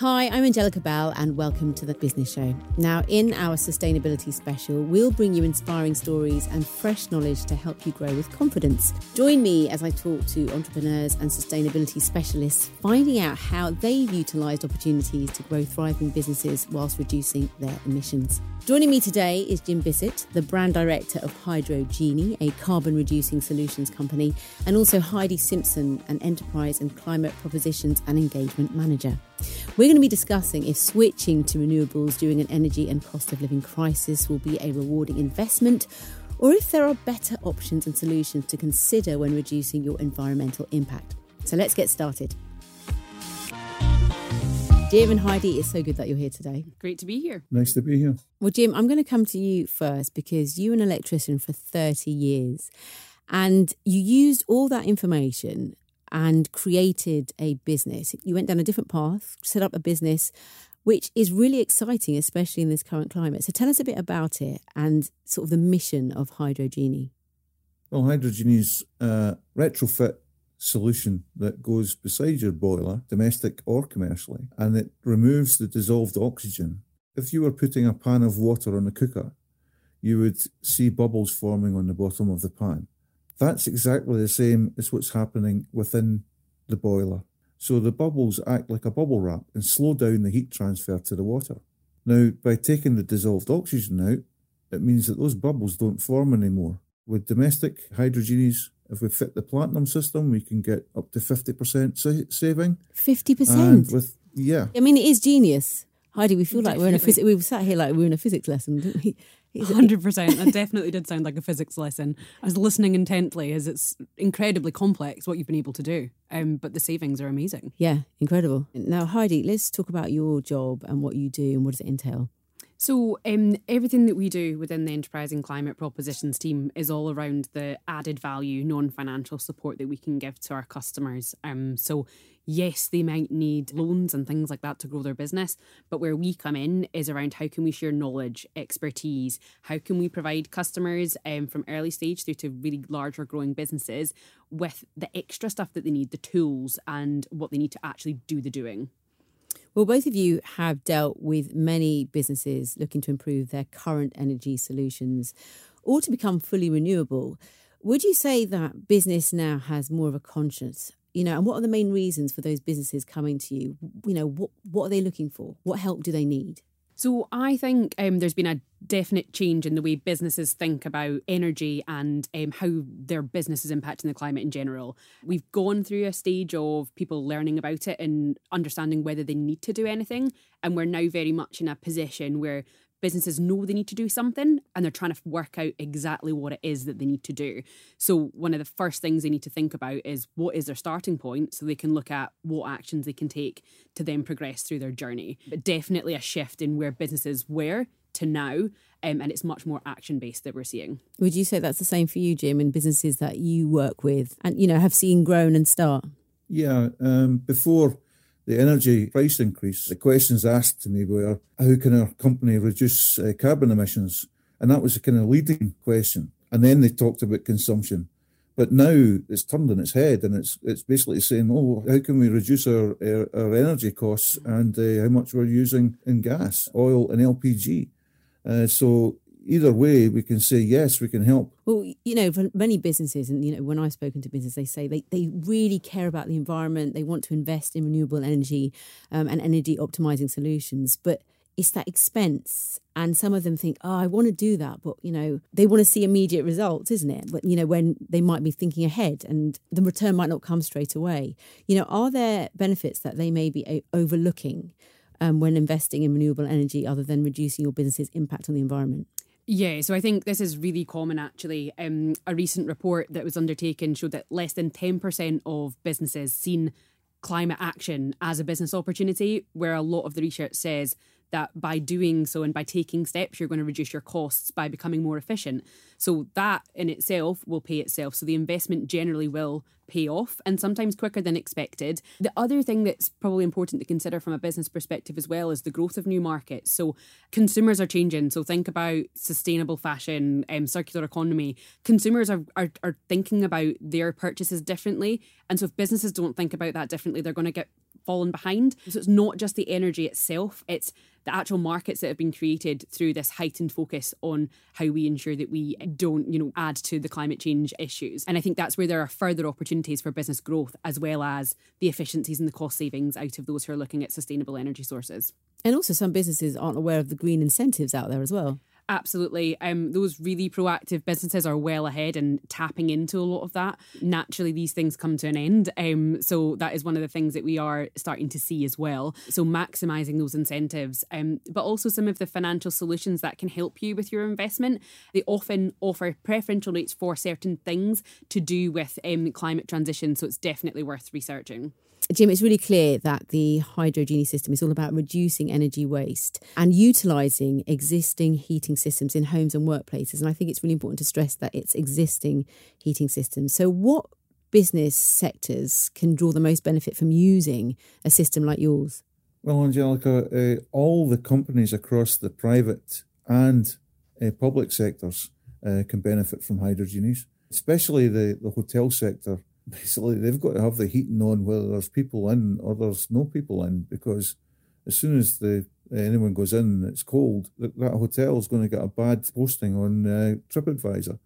Hi, I'm Angelica Bell, and welcome to the Business Show. Now, in our sustainability special, we'll bring you inspiring stories and fresh knowledge to help you grow with confidence. Join me as I talk to entrepreneurs and sustainability specialists, finding out how they've utilised opportunities to grow thriving businesses whilst reducing their emissions. Joining me today is Jim Bissett, the brand director of Hydro Genie, a carbon reducing solutions company, and also Heidi Simpson, an enterprise and climate propositions and engagement manager. We're going to be discussing if switching to renewables during an energy and cost of living crisis will be a rewarding investment or if there are better options and solutions to consider when reducing your environmental impact. So let's get started. Jim and Heidi, it's so good that you're here today. Great to be here. Nice to be here. Well, Jim, I'm going to come to you first because you were an electrician for 30 years and you used all that information and created a business. You went down a different path, set up a business, which is really exciting, especially in this current climate. So tell us a bit about it and sort of the mission of Hydro Genie. Well, Hydro Genie's a retrofit solution that goes beside your boiler, domestic or commercially, and it removes the dissolved oxygen. If you were putting a pan of water on a cooker, you would see bubbles forming on the bottom of the pan. That's exactly the same as what's happening within the boiler. So the bubbles act like a bubble wrap and slow down the heat transfer to the water. Now, by taking the dissolved oxygen out, it means that those bubbles don't form anymore. With domestic Hydro Genies, if we fit the platinum system, we can get up to 50% sa- saving. 50%? And with, yeah. I mean, it is genius. Heidi, we feel like we're in a physics, we've sat here like we're in a physics lesson, didn't we? Hundred percent. That definitely did sound like a physics lesson. I was listening intently, as it's incredibly complex what you've been able to do. Um, but the savings are amazing. Yeah, incredible. Now, Heidi, let's talk about your job and what you do and what does it entail. So, um, everything that we do within the enterprise and climate propositions team is all around the added value, non financial support that we can give to our customers. Um, so, yes, they might need loans and things like that to grow their business, but where we come in is around how can we share knowledge, expertise, how can we provide customers um, from early stage through to really large or growing businesses with the extra stuff that they need, the tools, and what they need to actually do the doing. Well, both of you have dealt with many businesses looking to improve their current energy solutions or to become fully renewable. Would you say that business now has more of a conscience? You know, and what are the main reasons for those businesses coming to you? You know, what what are they looking for? What help do they need? So I think um, there's been a definite change in the way businesses think about energy and um, how their business is impacting the climate in general. We've gone through a stage of people learning about it and understanding whether they need to do anything, and we're now very much in a position where businesses know they need to do something and they're trying to work out exactly what it is that they need to do. So, one of the first things they need to think about is what is their starting point so they can look at what actions they can take to then progress through their journey. But definitely a shift in where businesses were to now. Um, and it's much more action based that we're seeing. Would you say that's the same for you, Jim, in businesses that you work with and you know have seen grown and start? Yeah, um, before the energy price increase, the questions asked to me were, how can our company reduce uh, carbon emissions? And that was a kind of leading question. And then they talked about consumption. But now it's turned on its head and it's it's basically saying, oh, how can we reduce our, our, our energy costs and uh, how much we're using in gas, oil, and LPG? Uh, so either way, we can say yes, we can help. Well, you know, for many businesses, and you know, when I've spoken to business, they say they, they really care about the environment. They want to invest in renewable energy um, and energy optimizing solutions, but it's that expense. And some of them think, oh, I want to do that, but you know, they want to see immediate results, isn't it? But you know, when they might be thinking ahead, and the return might not come straight away. You know, are there benefits that they may be overlooking? Um, when investing in renewable energy, other than reducing your business's impact on the environment? Yeah, so I think this is really common actually. Um, a recent report that was undertaken showed that less than 10% of businesses seen climate action as a business opportunity, where a lot of the research says that by doing so and by taking steps, you're going to reduce your costs by becoming more efficient. So that in itself will pay itself. So the investment generally will pay off and sometimes quicker than expected. The other thing that's probably important to consider from a business perspective as well is the growth of new markets. So consumers are changing. So think about sustainable fashion, um, circular economy. Consumers are, are, are thinking about their purchases differently. And so if businesses don't think about that differently, they're going to get fallen behind. So it's not just the energy itself, it's the actual markets that have been created through this heightened focus on how we ensure that we don't, you know, add to the climate change issues. And I think that's where there are further opportunities for business growth as well as the efficiencies and the cost savings out of those who are looking at sustainable energy sources. And also some businesses aren't aware of the green incentives out there as well. Absolutely. Um, those really proactive businesses are well ahead and tapping into a lot of that. Naturally, these things come to an end. Um, so that is one of the things that we are starting to see as well. So maximising those incentives, um, but also some of the financial solutions that can help you with your investment. They often offer preferential rates for certain things to do with um, climate transition. So it's definitely worth researching. Jim, it's really clear that the Hydrogenie system is all about reducing energy waste and utilising existing heating systems in homes and workplaces. And I think it's really important to stress that it's existing heating systems. So, what business sectors can draw the most benefit from using a system like yours? Well, Angelica, uh, all the companies across the private and uh, public sectors uh, can benefit from Hydrogenies, especially the, the hotel sector basically they've got to have the heating on whether there's people in or there's no people in because as soon as the anyone goes in and it's cold, that, that hotel is going to get a bad posting on uh, TripAdvisor.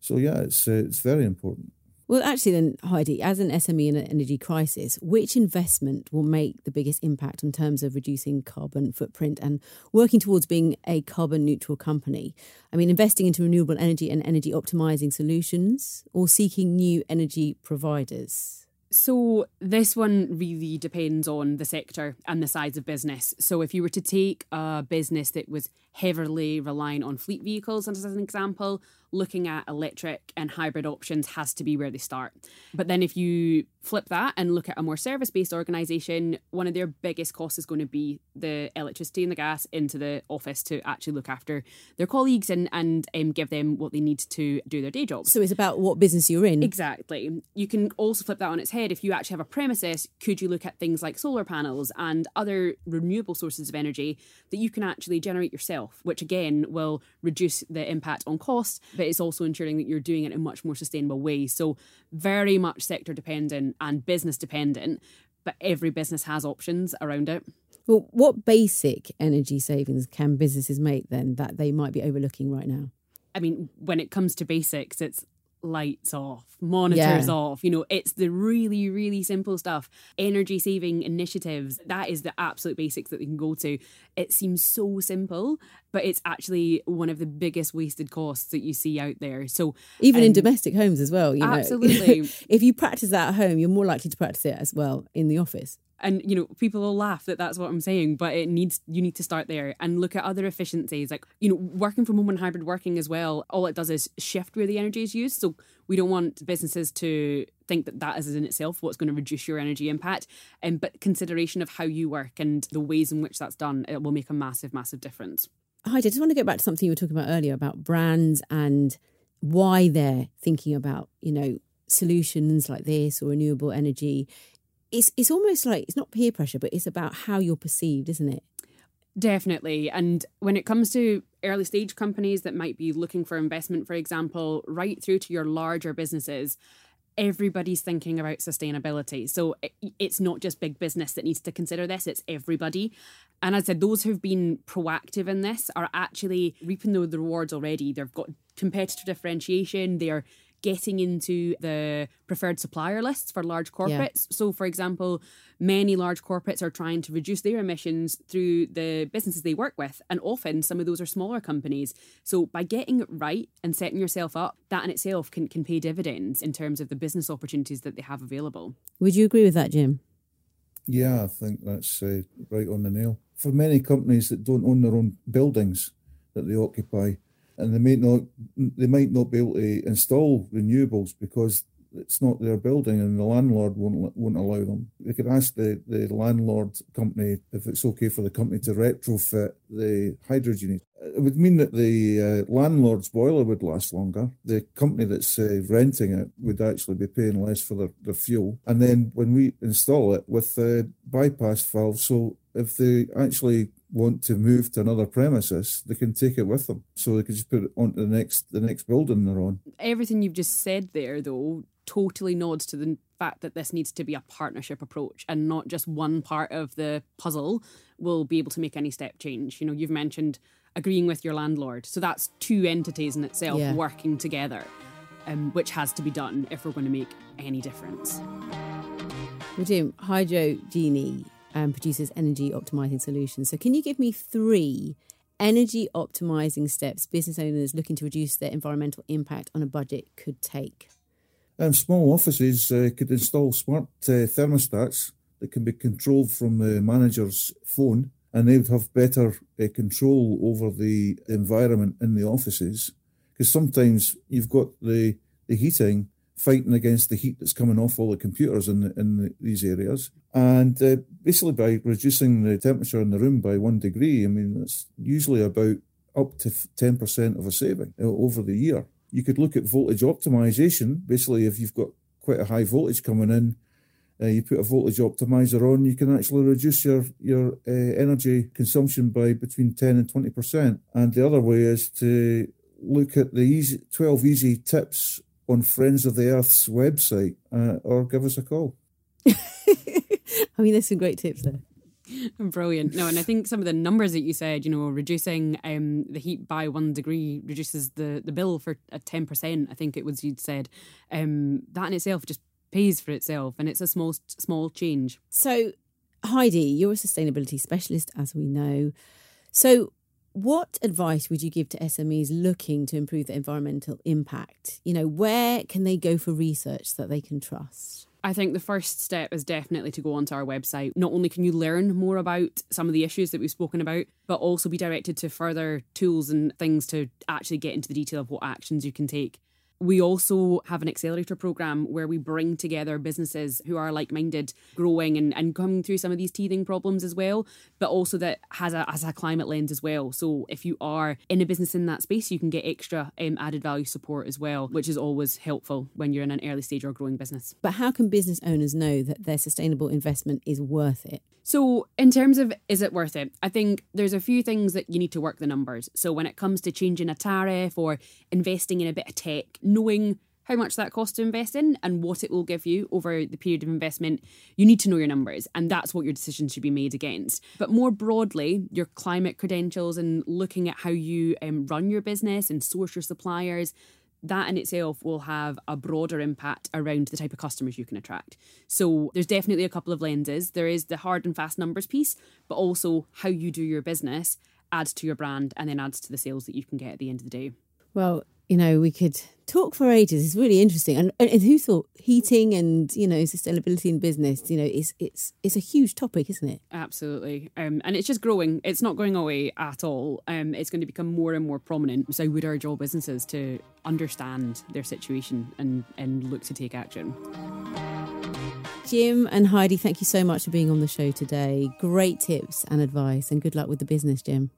So yeah, it's uh, it's very important. Well, actually, then, Heidi, as an SME in an energy crisis, which investment will make the biggest impact in terms of reducing carbon footprint and working towards being a carbon neutral company? I mean, investing into renewable energy and energy optimizing solutions or seeking new energy providers? So, this one really depends on the sector and the size of business. So, if you were to take a business that was heavily reliant on fleet vehicles, as an example, looking at electric and hybrid options has to be where they start. But then if you flip that and look at a more service based organisation, one of their biggest costs is going to be the electricity and the gas into the office to actually look after their colleagues and, and um, give them what they need to do their day jobs. So it's about what business you're in. Exactly. You can also flip that on its head. If you actually have a premises, could you look at things like solar panels and other renewable sources of energy that you can actually generate yourself, which again will reduce the impact on cost, but it's also ensuring that you're doing it in a much more sustainable way. So, very much sector dependent and business dependent, but every business has options around it. Well, what basic energy savings can businesses make then that they might be overlooking right now? I mean, when it comes to basics, it's lights off, monitors yeah. off. You know, it's the really, really simple stuff. Energy saving initiatives, that is the absolute basics that they can go to. It seems so simple, but it's actually one of the biggest wasted costs that you see out there. So even um, in domestic homes as well, you absolutely. know. if you practice that at home, you're more likely to practice it as well in the office and you know people will laugh that that's what i'm saying but it needs you need to start there and look at other efficiencies. Like you know working from home and hybrid working as well all it does is shift where the energy is used. So we don't want businesses to think that that is in itself what's going to reduce your energy impact and um, but consideration of how you work and the ways in which that's done it will make a massive massive difference. Heidi, I just want to go back to something you were talking about earlier about brands and why they're thinking about, you know, solutions like this or renewable energy it's it's almost like it's not peer pressure, but it's about how you're perceived, isn't it? Definitely. And when it comes to early stage companies that might be looking for investment, for example, right through to your larger businesses, everybody's thinking about sustainability. So it's not just big business that needs to consider this, it's everybody. And as I said, those who've been proactive in this are actually reaping the rewards already. They've got competitive differentiation, they're getting into the preferred supplier lists for large corporates. Yeah. So, for example, many large corporates are trying to reduce their emissions through the businesses they work with. And often some of those are smaller companies. So, by getting it right and setting yourself up, that in itself can, can pay dividends in terms of the business opportunities that they have available. Would you agree with that, Jim? Yeah, I think that's uh, right on the nail. For many companies that don't own their own buildings that they occupy, and they may not they might not be able to install renewables because it's not their building and the landlord won't won't allow them. They could ask the, the landlord company if it's okay for the company to retrofit the Hydrogenie. It would mean that the uh, landlord's boiler would last longer. The company that's uh, renting it would actually be paying less for their, their fuel. And then when we install it with the bypass valve, so if they actually want to move to another premises, they can take it with them. So they can just put it onto the next the next building they're on. Everything you've just said there though totally nods to the fact that this needs to be a partnership approach and not just one part of the puzzle will be able to make any step change. You know, you've mentioned agreeing with your landlord. So that's two entities in itself yeah. working together, um, which has to be done if we're going to make any difference. Well, Jim, Hydro Genie um, produces energy optimizing solutions. So, can you give me three energy optimizing steps business owners looking to reduce their environmental impact on a budget could take? Um, small offices uh, could install smart uh, thermostats that can be controlled from the manager's phone, and they would have better uh, control over the environment in the offices. Because sometimes you've got the, the heating fighting against the heat that's coming off all the computers in, the, in the, these areas. And uh, basically, by reducing the temperature in the room by one degree, I mean, it's usually about up to 10% of a saving uh, over the year. You could look at voltage optimization. Basically, if you've got quite a high voltage coming in, uh, you put a voltage optimizer on, you can actually reduce your your uh, energy consumption by between 10 and 20 percent. And the other way is to look at the easy, 12 easy tips on Friends of the Earth's website, uh, or give us a call. I mean, there's some great tips there. Brilliant. No, and I think some of the numbers that you said, you know, reducing um, the heat by one degree reduces the, the bill for a 10%. I think it was you'd said. Um, that in itself just pays for itself and it's a small, small change. So, Heidi, you're a sustainability specialist, as we know. So, what advice would you give to SMEs looking to improve their environmental impact? You know, where can they go for research that they can trust? I think the first step is definitely to go onto our website. Not only can you learn more about some of the issues that we've spoken about, but also be directed to further tools and things to actually get into the detail of what actions you can take. We also have an accelerator program where we bring together businesses who are like minded, growing and, and coming through some of these teething problems as well, but also that has a, has a climate lens as well. So if you are in a business in that space, you can get extra um, added value support as well, which is always helpful when you're in an early stage or growing business. But how can business owners know that their sustainable investment is worth it? So, in terms of is it worth it, I think there's a few things that you need to work the numbers. So, when it comes to changing a tariff or investing in a bit of tech, knowing how much that costs to invest in and what it will give you over the period of investment, you need to know your numbers. And that's what your decision should be made against. But more broadly, your climate credentials and looking at how you um, run your business and source your suppliers, that in itself will have a broader impact around the type of customers you can attract. So there's definitely a couple of lenses. There is the hard and fast numbers piece, but also how you do your business adds to your brand and then adds to the sales that you can get at the end of the day. Well, you know, we could talk for ages. It's really interesting. And, and who thought heating and, you know, sustainability in business, you know, is it's it's a huge topic, isn't it? Absolutely. Um, and it's just growing. It's not going away at all. Um, it's going to become more and more prominent. So I would urge all businesses to understand their situation and, and look to take action. Jim and Heidi, thank you so much for being on the show today. Great tips and advice, and good luck with the business, Jim.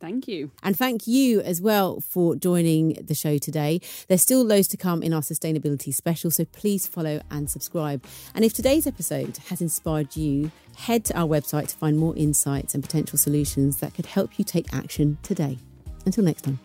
Thank you. And thank you as well for joining the show today. There's still loads to come in our sustainability special, so please follow and subscribe. And if today's episode has inspired you, head to our website to find more insights and potential solutions that could help you take action today. Until next time.